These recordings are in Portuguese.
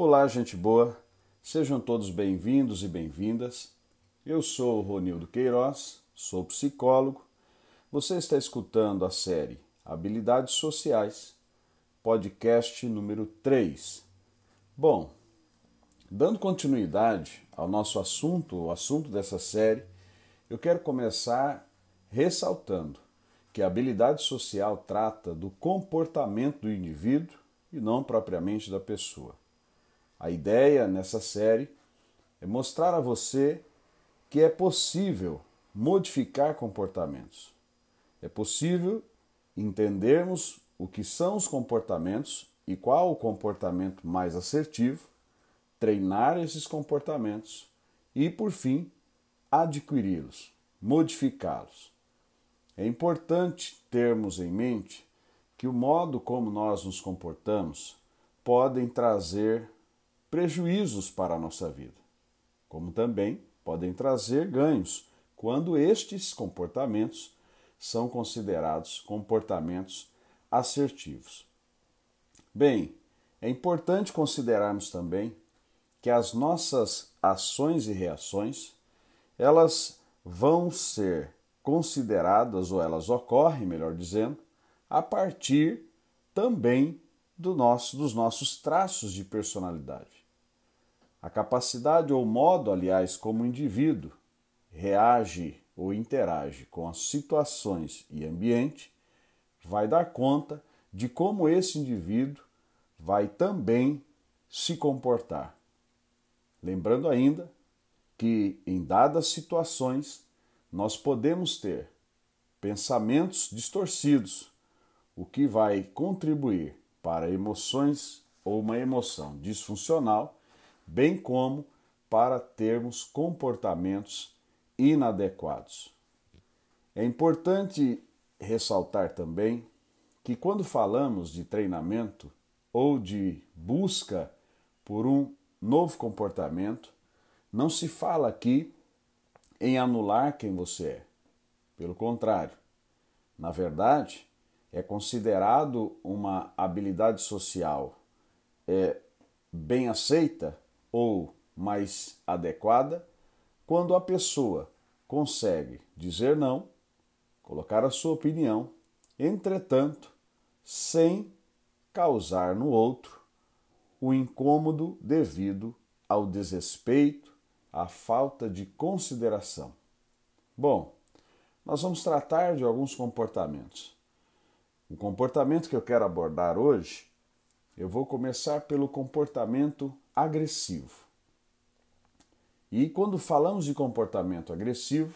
Olá, gente boa. Sejam todos bem-vindos e bem-vindas. Eu sou Ronildo Queiroz, sou psicólogo. Você está escutando a série Habilidades Sociais, podcast número 3. Bom, dando continuidade ao nosso assunto, o assunto dessa série, eu quero começar ressaltando que a habilidade social trata do comportamento do indivíduo e não propriamente da pessoa. A ideia nessa série é mostrar a você que é possível modificar comportamentos. É possível entendermos o que são os comportamentos e qual o comportamento mais assertivo, treinar esses comportamentos e, por fim, adquiri-los, modificá-los. É importante termos em mente que o modo como nós nos comportamos podem trazer prejuízos para a nossa vida, como também podem trazer ganhos quando estes comportamentos são considerados comportamentos assertivos. Bem, é importante considerarmos também que as nossas ações e reações elas vão ser consideradas, ou elas ocorrem, melhor dizendo, a partir também do nosso, dos nossos traços de personalidade. A capacidade ou modo, aliás, como o indivíduo reage ou interage com as situações e ambiente, vai dar conta de como esse indivíduo vai também se comportar. Lembrando ainda que, em dadas situações, nós podemos ter pensamentos distorcidos, o que vai contribuir para emoções ou uma emoção disfuncional, bem como para termos comportamentos inadequados. É importante ressaltar também que quando falamos de treinamento ou de busca por um novo comportamento, não se fala aqui em anular quem você é. Pelo contrário, na verdade, é considerado uma habilidade social é, bem aceita ou mais adequada quando a pessoa consegue dizer não, colocar a sua opinião, entretanto, sem causar no outro o incômodo devido ao desrespeito, a falta de consideração. Bom, nós vamos tratar de alguns comportamentos. O comportamento que eu quero abordar hoje, eu vou começar pelo comportamento agressivo. E quando falamos de comportamento agressivo,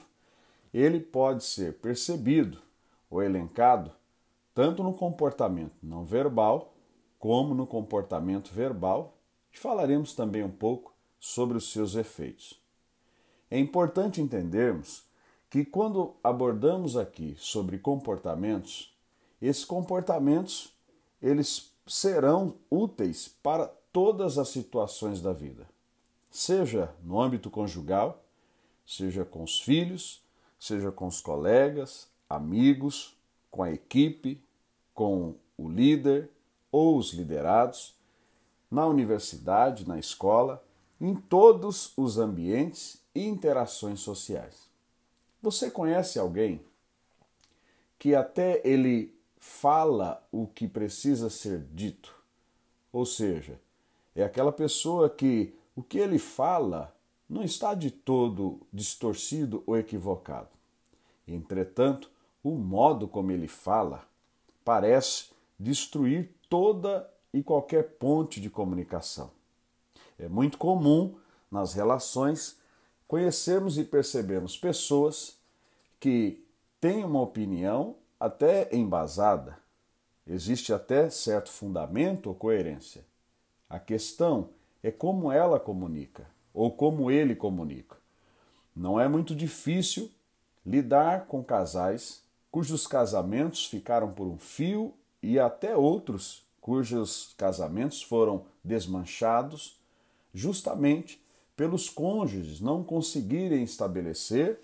ele pode ser percebido ou elencado tanto no comportamento não verbal como no comportamento verbal. E falaremos também um pouco sobre os seus efeitos. É importante entendermos que quando abordamos aqui sobre comportamentos, esses comportamentos eles serão úteis para todas as situações da vida, seja no âmbito conjugal, seja com os filhos, seja com os colegas, amigos, com a equipe, com o líder ou os liderados, na universidade, na escola em todos os ambientes e interações sociais. Você conhece alguém que até ele fala o que precisa ser dito? Ou seja, é aquela pessoa que o que ele fala não está de todo distorcido ou equivocado. Entretanto, o modo como ele fala parece destruir toda e qualquer ponte de comunicação. É muito comum nas relações conhecermos e percebermos pessoas que têm uma opinião até embasada, existe até certo fundamento ou coerência. A questão é como ela comunica ou como ele comunica. Não é muito difícil lidar com casais cujos casamentos ficaram por um fio e até outros cujos casamentos foram desmanchados justamente pelos cônjuges não conseguirem estabelecer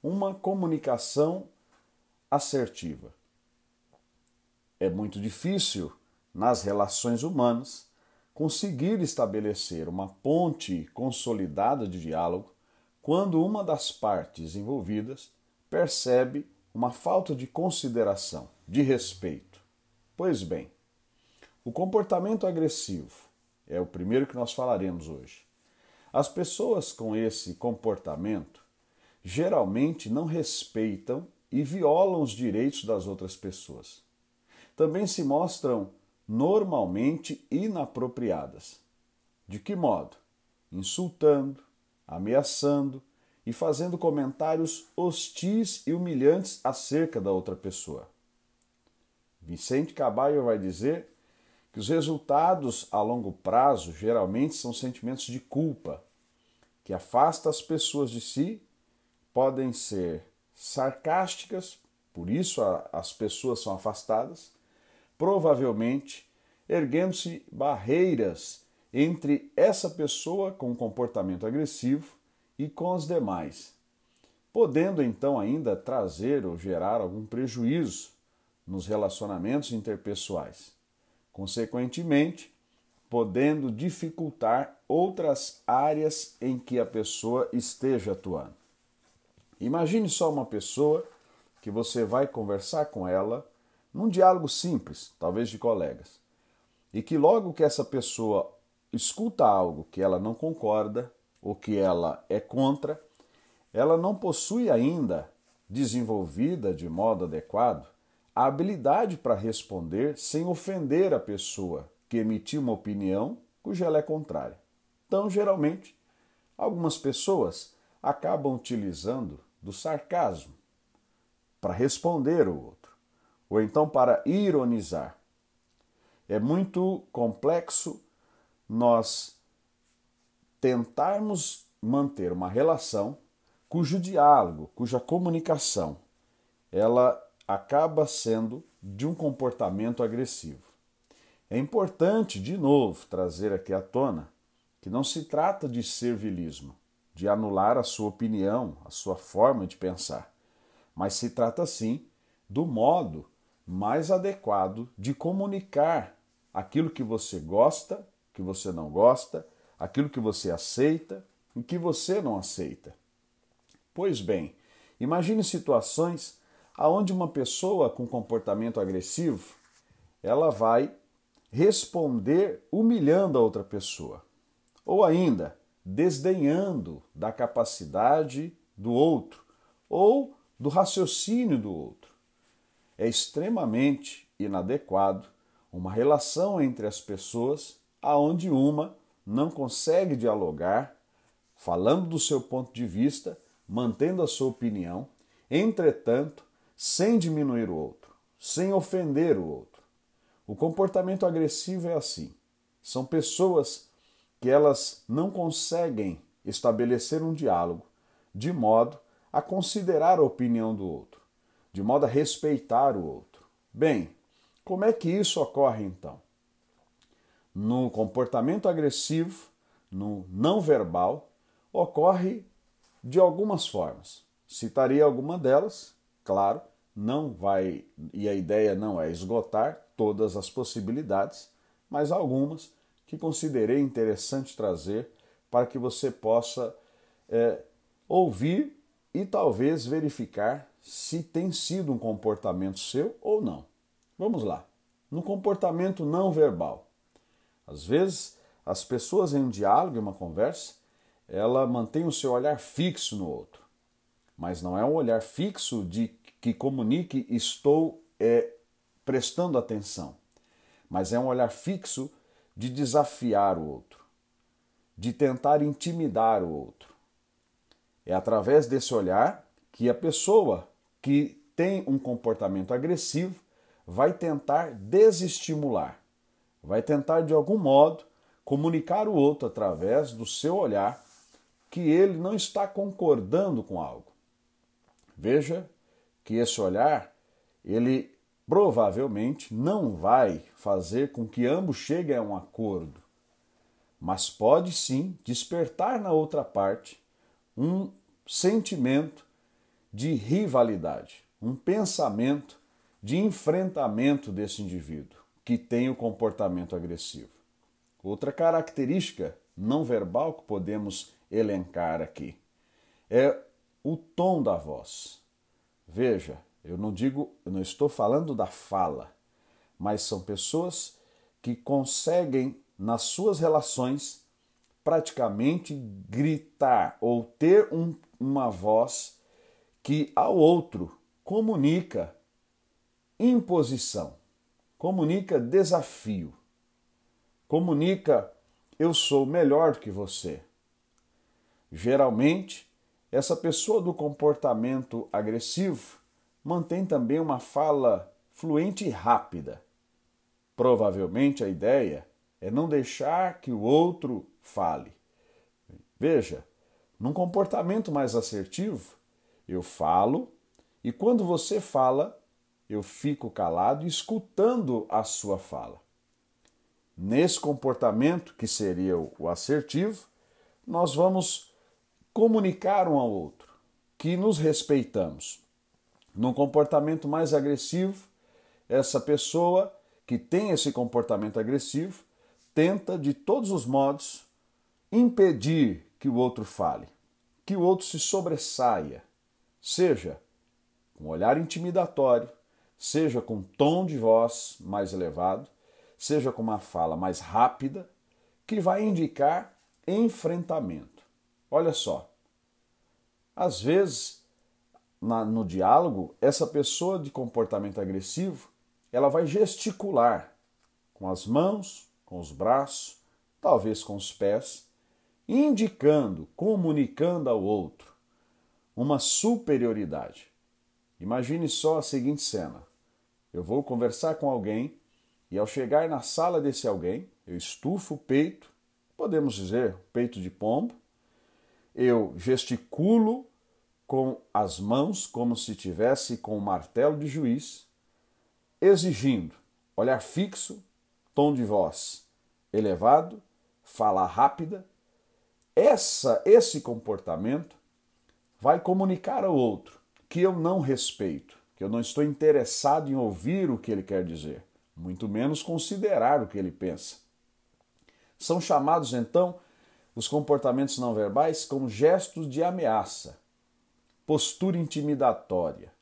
uma comunicação assertiva. É muito difícil nas relações humanas conseguir estabelecer uma ponte consolidada de diálogo quando uma das partes envolvidas percebe uma falta de consideração, de respeito. Pois bem, o comportamento agressivo é o primeiro que nós falaremos hoje. As pessoas com esse comportamento geralmente não respeitam e violam os direitos das outras pessoas. Também se mostram normalmente inapropriadas. De que modo? Insultando, ameaçando e fazendo comentários hostis e humilhantes acerca da outra pessoa. Vicente Caballo vai dizer que os resultados a longo prazo geralmente são sentimentos de culpa, que afasta as pessoas de si, podem ser sarcásticas, por isso as pessoas são afastadas, provavelmente erguendo-se barreiras entre essa pessoa com comportamento agressivo e com as demais, podendo então ainda trazer ou gerar algum prejuízo nos relacionamentos interpessoais. Consequentemente, podendo dificultar outras áreas em que a pessoa esteja atuando. Imagine só uma pessoa que você vai conversar com ela num diálogo simples, talvez de colegas, e que logo que essa pessoa escuta algo que ela não concorda ou que ela é contra, ela não possui ainda desenvolvida de modo adequado a habilidade para responder sem ofender a pessoa que emitiu uma opinião cuja ela é contrária. Então, geralmente, algumas pessoas acabam utilizando do sarcasmo para responder o outro, ou então para ironizar. É muito complexo nós tentarmos manter uma relação cujo diálogo, cuja comunicação, ela acaba sendo de um comportamento agressivo. É importante, de novo, trazer aqui à tona que não se trata de servilismo, de anular a sua opinião, a sua forma de pensar, mas se trata sim do modo mais adequado de comunicar aquilo que você gosta, que você não gosta, aquilo que você aceita e que você não aceita. Pois bem, imagine situações aonde uma pessoa com comportamento agressivo, ela vai responder humilhando a outra pessoa, ou ainda desdenhando da capacidade do outro ou do raciocínio do outro. É extremamente inadequado uma relação entre as pessoas aonde uma não consegue dialogar, falando do seu ponto de vista, mantendo a sua opinião, entretanto, sem diminuir o outro, sem ofender o outro. O comportamento agressivo é assim. São pessoas que elas não conseguem estabelecer um diálogo de modo a considerar a opinião do outro, de modo a respeitar o outro. Bem, como é que isso ocorre então? No comportamento agressivo, no não verbal, ocorre de algumas formas. Citarei alguma delas Claro, não vai, e a ideia não é esgotar todas as possibilidades, mas algumas que considerei interessante trazer para que você possa é, ouvir e talvez verificar se tem sido um comportamento seu ou não. Vamos lá. No comportamento não verbal. Às vezes, as pessoas em um diálogo, em uma conversa, ela mantém o seu olhar fixo no outro mas não é um olhar fixo de que comunique estou é, prestando atenção, mas é um olhar fixo de desafiar o outro, de tentar intimidar o outro. É através desse olhar que a pessoa que tem um comportamento agressivo vai tentar desestimular, vai tentar de algum modo comunicar o outro através do seu olhar que ele não está concordando com algo. Veja que esse olhar, ele provavelmente não vai fazer com que ambos cheguem a um acordo, mas pode sim despertar na outra parte um sentimento de rivalidade, um pensamento de enfrentamento desse indivíduo que tem o comportamento agressivo. outra característica não verbal que podemos elencar aqui é o tom da voz. Veja, eu não digo, eu não estou falando da fala, mas são pessoas que conseguem nas suas relações praticamente gritar ou ter um, uma voz que ao outro comunica imposição, comunica desafio, comunica eu sou melhor que você. Geralmente, essa pessoa do comportamento agressivo mantém também uma fala fluente e rápida. Provavelmente a ideia é não deixar que o outro fale. Veja, num comportamento mais assertivo, eu falo e quando você fala, eu fico calado escutando a sua fala. Nesse comportamento, que seria o assertivo, nós vamos comunicar um ao outro que nos respeitamos. Num comportamento mais agressivo, essa pessoa que tem esse comportamento agressivo tenta de todos os modos impedir que o outro fale, que o outro se sobressaia, seja com olhar intimidatório, seja com tom de voz mais elevado, seja com uma fala mais rápida, que vai indicar enfrentamento. Olha só, às vezes na, no diálogo, essa pessoa de comportamento agressivo, ela vai gesticular com as mãos, com os braços, talvez com os pés, indicando, comunicando ao outro uma superioridade. Imagine só a seguinte cena: eu vou conversar com alguém e ao chegar na sala desse alguém, eu estufo o peito, podemos dizer, peito de pombo, eu gesticulo com as mãos como se tivesse com um martelo de juiz, exigindo olhar fixo, tom de voz elevado, fala rápida. Essa esse comportamento vai comunicar ao outro que eu não respeito, que eu não estou interessado em ouvir o que ele quer dizer, muito menos considerar o que ele pensa. São chamados então os comportamentos não verbais como gestos de ameaça, postura intimidatória.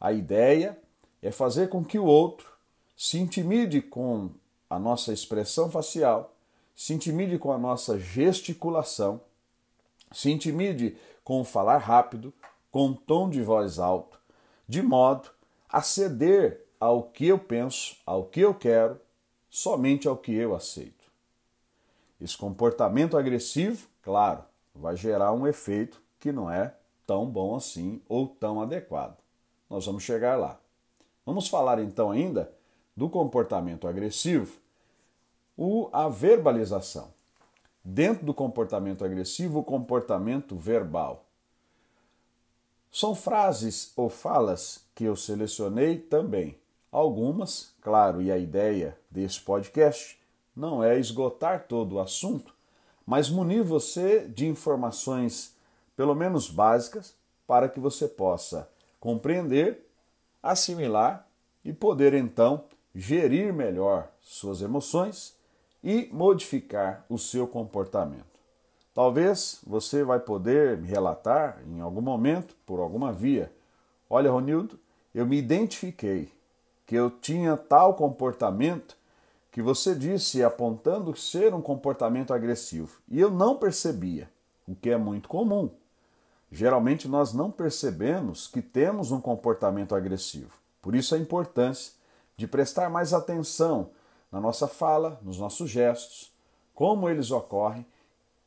A ideia é fazer com que o outro se intimide com a nossa expressão facial, se intimide com a nossa gesticulação, se intimide com falar rápido, com tom de voz alto, de modo a ceder ao que eu penso, ao que eu quero, somente ao que eu aceito. Esse comportamento agressivo, claro, vai gerar um efeito que não é tão bom assim ou tão adequado. Nós vamos chegar lá. Vamos falar então ainda do comportamento agressivo, o, a verbalização. Dentro do comportamento agressivo, o comportamento verbal. São frases ou falas que eu selecionei também. Algumas, claro, e a ideia desse podcast não é esgotar todo o assunto, mas munir você de informações pelo menos básicas, para que você possa compreender, assimilar e poder então gerir melhor suas emoções e modificar o seu comportamento. Talvez você vai poder me relatar em algum momento, por alguma via, olha, Ronildo, eu me identifiquei que eu tinha tal comportamento que você disse apontando ser um comportamento agressivo e eu não percebia, o que é muito comum. Geralmente nós não percebemos que temos um comportamento agressivo. Por isso a importância de prestar mais atenção na nossa fala, nos nossos gestos, como eles ocorrem,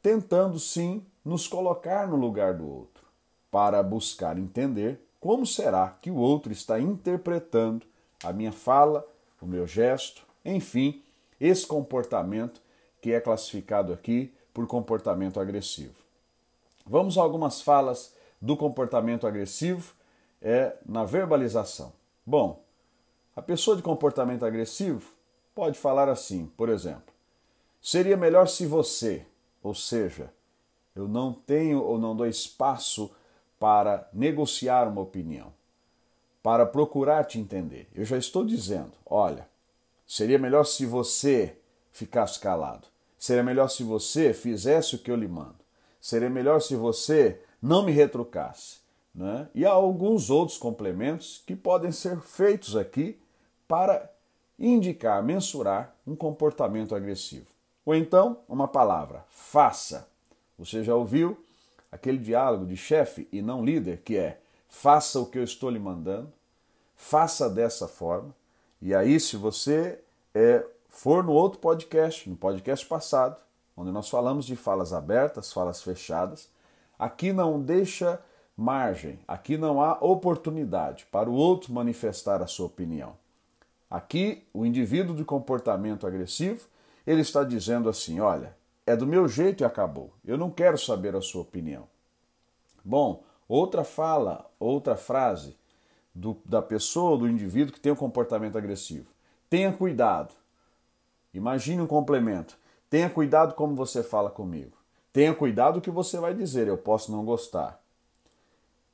tentando sim nos colocar no lugar do outro, para buscar entender como será que o outro está interpretando a minha fala, o meu gesto, enfim, esse comportamento que é classificado aqui por comportamento agressivo. Vamos a algumas falas do comportamento agressivo é, na verbalização. Bom, a pessoa de comportamento agressivo pode falar assim, por exemplo: seria melhor se você, ou seja, eu não tenho ou não dou espaço para negociar uma opinião, para procurar te entender. Eu já estou dizendo, olha, seria melhor se você ficasse calado. Seria melhor se você fizesse o que eu lhe mando. Seria melhor se você não me retrucasse. Né? E há alguns outros complementos que podem ser feitos aqui para indicar, mensurar um comportamento agressivo. Ou então, uma palavra, faça. Você já ouviu aquele diálogo de chefe e não líder que é faça o que eu estou lhe mandando, faça dessa forma. E aí, se você é, for no outro podcast, no podcast passado, onde nós falamos de falas abertas, falas fechadas, aqui não deixa margem, aqui não há oportunidade para o outro manifestar a sua opinião. Aqui, o indivíduo de comportamento agressivo, ele está dizendo assim: olha, é do meu jeito e acabou. Eu não quero saber a sua opinião. Bom, outra fala, outra frase do, da pessoa, do indivíduo que tem um comportamento agressivo. Tenha cuidado. Imagine um complemento. Tenha cuidado como você fala comigo. Tenha cuidado o que você vai dizer, eu posso não gostar.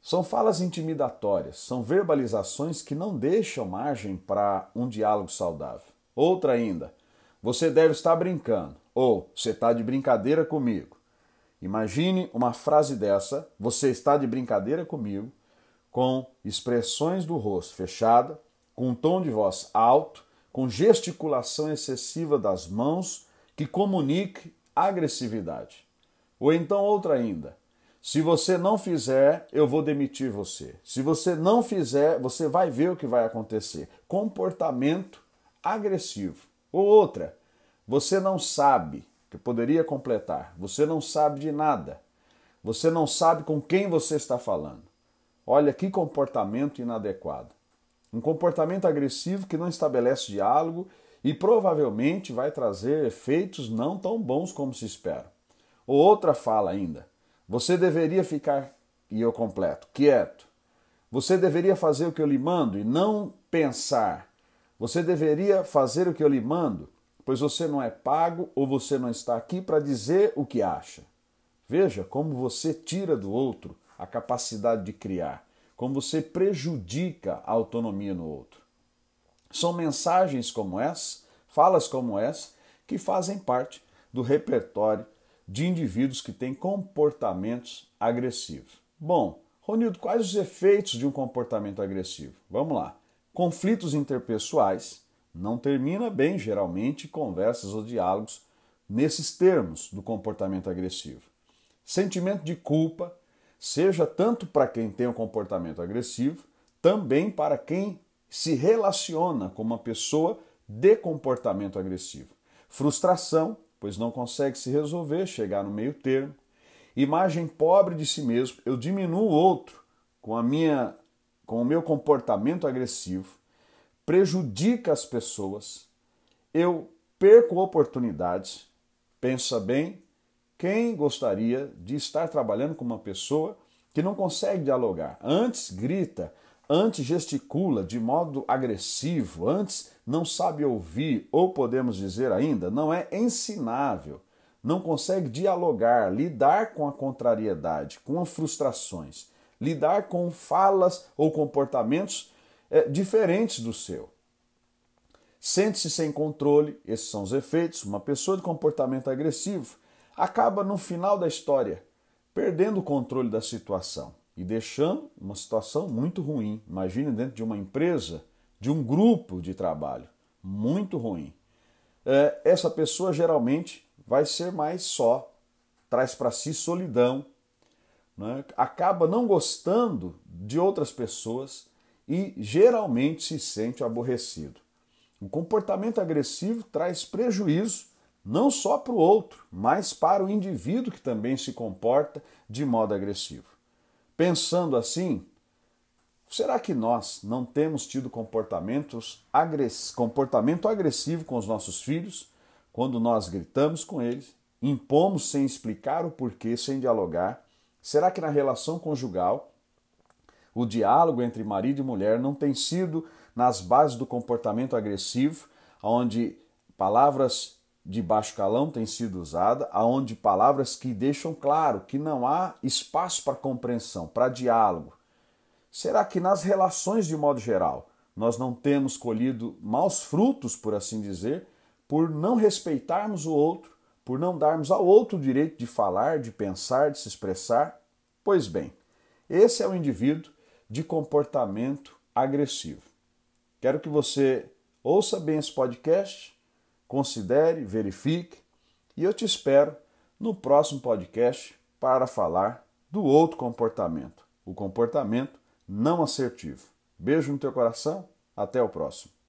São falas intimidatórias, são verbalizações que não deixam margem para um diálogo saudável. Outra ainda, você deve estar brincando, ou você está de brincadeira comigo. Imagine uma frase dessa, você está de brincadeira comigo, com expressões do rosto fechada, com um tom de voz alto, com gesticulação excessiva das mãos que comunique agressividade. Ou então outra ainda, se você não fizer, eu vou demitir você. Se você não fizer, você vai ver o que vai acontecer. Comportamento agressivo. Ou outra, você não sabe, que poderia completar, você não sabe de nada. Você não sabe com quem você está falando. Olha que comportamento inadequado. Um comportamento agressivo que não estabelece diálogo e provavelmente vai trazer efeitos não tão bons como se espera. Ou outra fala ainda. Você deveria ficar, e eu completo, quieto. Você deveria fazer o que eu lhe mando e não pensar. Você deveria fazer o que eu lhe mando, pois você não é pago ou você não está aqui para dizer o que acha. Veja como você tira do outro a capacidade de criar, como você prejudica a autonomia no outro. São mensagens como essa, falas como essa, que fazem parte do repertório de indivíduos que têm comportamentos agressivos. Bom, Ronildo, quais os efeitos de um comportamento agressivo? Vamos lá. Conflitos interpessoais não termina bem, geralmente, conversas ou diálogos nesses termos do comportamento agressivo. Sentimento de culpa, seja tanto para quem tem um comportamento agressivo, também para quem se relaciona com uma pessoa de comportamento agressivo. Frustração, pois não consegue se resolver, chegar no meio termo. Imagem pobre de si mesmo, eu diminuo o outro com a minha com o meu comportamento agressivo, prejudica as pessoas, eu perco oportunidades. Pensa bem, quem gostaria de estar trabalhando com uma pessoa que não consegue dialogar? Antes grita, antes gesticula de modo agressivo, antes não sabe ouvir, ou podemos dizer ainda, não é ensinável, não consegue dialogar, lidar com a contrariedade, com as frustrações, lidar com falas ou comportamentos é, diferentes do seu. Sente-se sem controle, esses são os efeitos. Uma pessoa de comportamento agressivo acaba no final da história perdendo o controle da situação e deixando uma situação muito ruim. Imagine dentro de uma empresa, de um grupo de trabalho, muito ruim. É, essa pessoa geralmente vai ser mais só, traz para si solidão, né? acaba não gostando de outras pessoas e geralmente se sente aborrecido. O comportamento agressivo traz prejuízo não só para o outro, mas para o indivíduo que também se comporta de modo agressivo. Pensando assim, será que nós não temos tido comportamentos agress... comportamento agressivo com os nossos filhos quando nós gritamos com eles, impomos sem explicar o porquê, sem dialogar? Será que na relação conjugal o diálogo entre marido e mulher não tem sido nas bases do comportamento agressivo, onde palavras de baixo calão têm sido usadas, aonde palavras que deixam claro que não há espaço para compreensão, para diálogo. Será que nas relações de modo geral nós não temos colhido maus frutos, por assim dizer, por não respeitarmos o outro, por não darmos ao outro o direito de falar, de pensar, de se expressar? Pois bem, esse é o indivíduo de comportamento agressivo. Quero que você ouça bem esse podcast, considere, verifique e eu te espero no próximo podcast para falar do outro comportamento, o comportamento não assertivo. Beijo no teu coração, até o próximo.